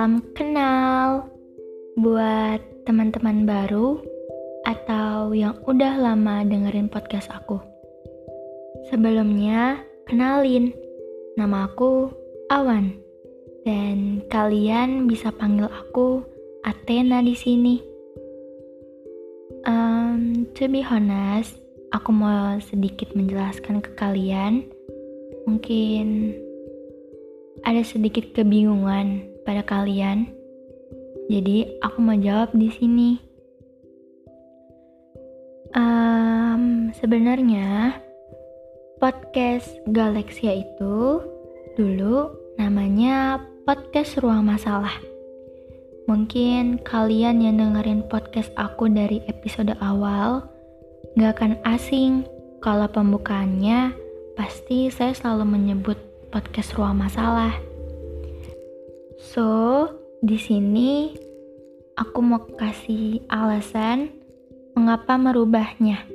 Salam kenal buat teman-teman baru atau yang udah lama dengerin podcast aku. Sebelumnya, kenalin, nama aku Awan dan kalian bisa panggil aku Athena di sini. Um, to be honest, aku mau sedikit menjelaskan ke kalian. Mungkin ada sedikit kebingungan pada kalian. Jadi aku mau jawab di sini. Um, sebenarnya podcast Galexia itu dulu namanya podcast Ruang Masalah. Mungkin kalian yang dengerin podcast aku dari episode awal gak akan asing kalau pembukaannya pasti saya selalu menyebut podcast Ruang Masalah. So, di sini aku mau kasih alasan mengapa merubahnya.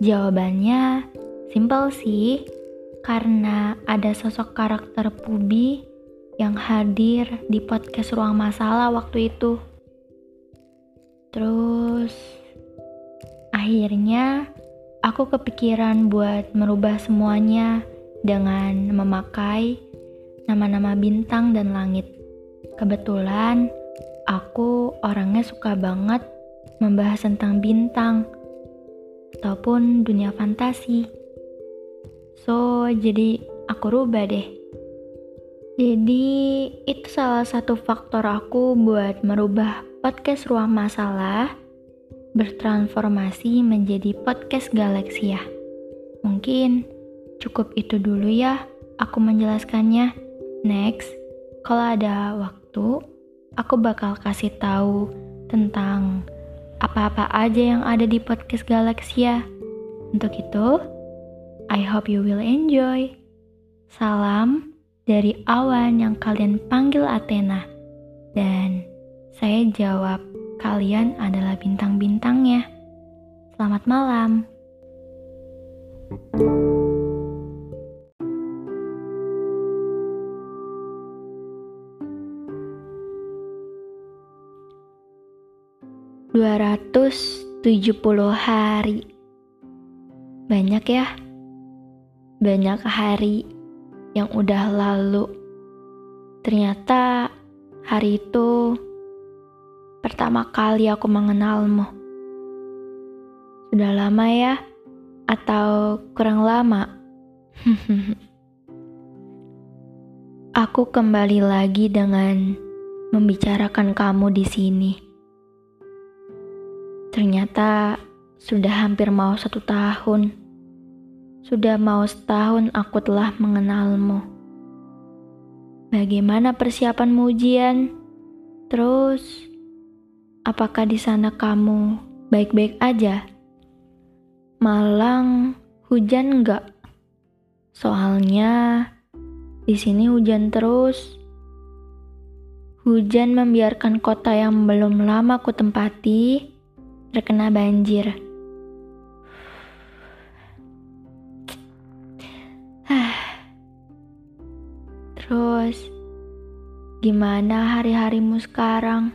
Jawabannya simpel sih, karena ada sosok karakter Pubi yang hadir di podcast Ruang Masalah waktu itu. Terus akhirnya aku kepikiran buat merubah semuanya dengan memakai nama-nama bintang dan langit. Kebetulan aku orangnya suka banget membahas tentang bintang ataupun dunia fantasi. So, jadi aku rubah deh jadi itu salah satu faktor aku buat merubah podcast Ruang Masalah bertransformasi menjadi podcast Galaksia. Mungkin cukup itu dulu ya aku menjelaskannya. Next, kalau ada waktu, waktu, aku bakal kasih tahu tentang apa-apa aja yang ada di podcast Galaxia. Ya. Untuk itu, I hope you will enjoy. Salam dari awan yang kalian panggil Athena. Dan saya jawab, kalian adalah bintang-bintangnya. Selamat malam. thank you 270 hari. Banyak ya? Banyak hari yang udah lalu. Ternyata hari itu pertama kali aku mengenalmu. Sudah lama ya? Atau kurang lama? aku kembali lagi dengan membicarakan kamu di sini. Ternyata sudah hampir mau satu tahun sudah mau setahun aku telah mengenalmu. Bagaimana persiapanmu ujian? Terus, apakah di sana kamu baik-baik aja? Malang hujan enggak? Soalnya di sini hujan terus. Hujan membiarkan kota yang belum lama ku tempati terkena banjir. Terus, gimana hari-harimu sekarang?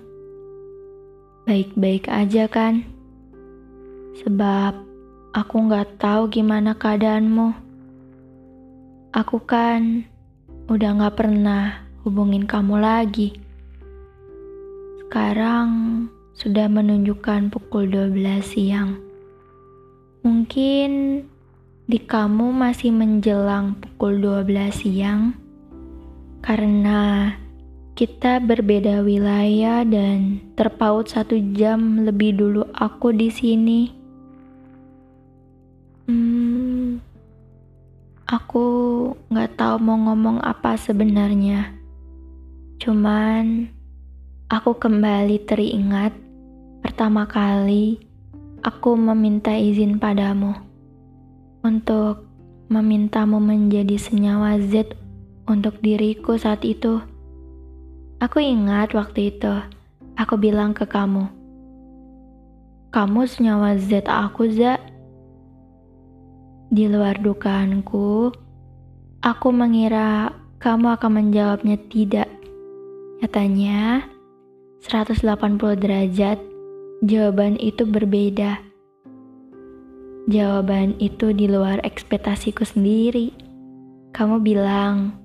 Baik-baik aja kan? Sebab aku nggak tahu gimana keadaanmu. Aku kan udah nggak pernah hubungin kamu lagi. Sekarang sudah menunjukkan pukul 12 siang. Mungkin di kamu masih menjelang pukul 12 siang karena kita berbeda wilayah dan terpaut satu jam lebih dulu aku di sini. Hmm, aku nggak tahu mau ngomong apa sebenarnya. Cuman aku kembali teringat pertama kali aku meminta izin padamu untuk memintamu menjadi senyawa Z untuk diriku saat itu. Aku ingat waktu itu, aku bilang ke kamu, kamu senyawa Z aku, Za. Di luar dukaanku, aku mengira kamu akan menjawabnya tidak. Katanya, 180 derajat, jawaban itu berbeda. Jawaban itu di luar ekspektasiku sendiri. Kamu bilang,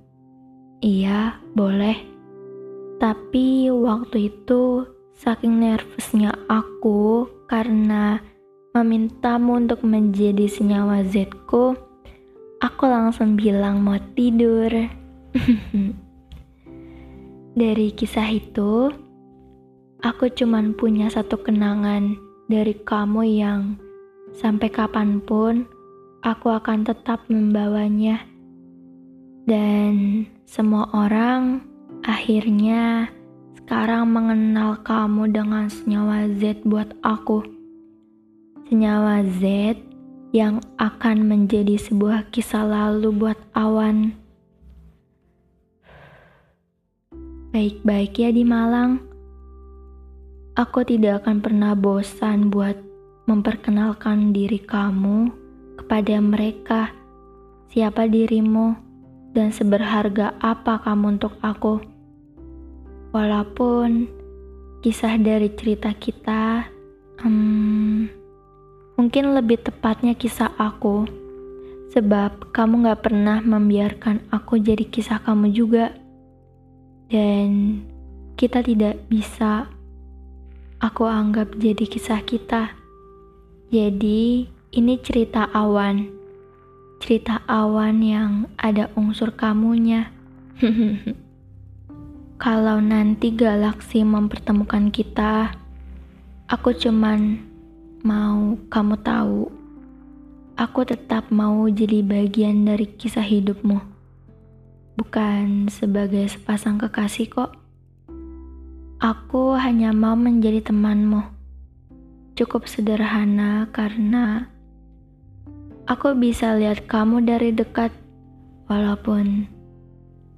iya boleh. Tapi waktu itu saking nervousnya aku karena memintamu untuk menjadi senyawa Z-ku, aku langsung bilang mau tidur. Dari kisah itu, aku cuman punya satu kenangan dari kamu yang sampai kapan pun aku akan tetap membawanya. Dan semua orang akhirnya sekarang mengenal kamu dengan senyawa Z buat aku. Senyawa Z yang akan menjadi sebuah kisah lalu buat awan. baik-baik ya di Malang. Aku tidak akan pernah bosan buat memperkenalkan diri kamu kepada mereka, siapa dirimu, dan seberharga apa kamu untuk aku. Walaupun kisah dari cerita kita, hmm, mungkin lebih tepatnya kisah aku, sebab kamu gak pernah membiarkan aku jadi kisah kamu juga. Dan kita tidak bisa aku anggap jadi kisah kita. Jadi, ini cerita awan. Cerita awan yang ada unsur kamunya. Kalau nanti galaksi mempertemukan kita, aku cuman mau kamu tahu. Aku tetap mau jadi bagian dari kisah hidupmu bukan sebagai sepasang kekasih kok. Aku hanya mau menjadi temanmu. Cukup sederhana karena aku bisa lihat kamu dari dekat, walaupun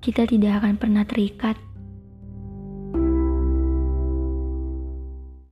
kita tidak akan pernah terikat.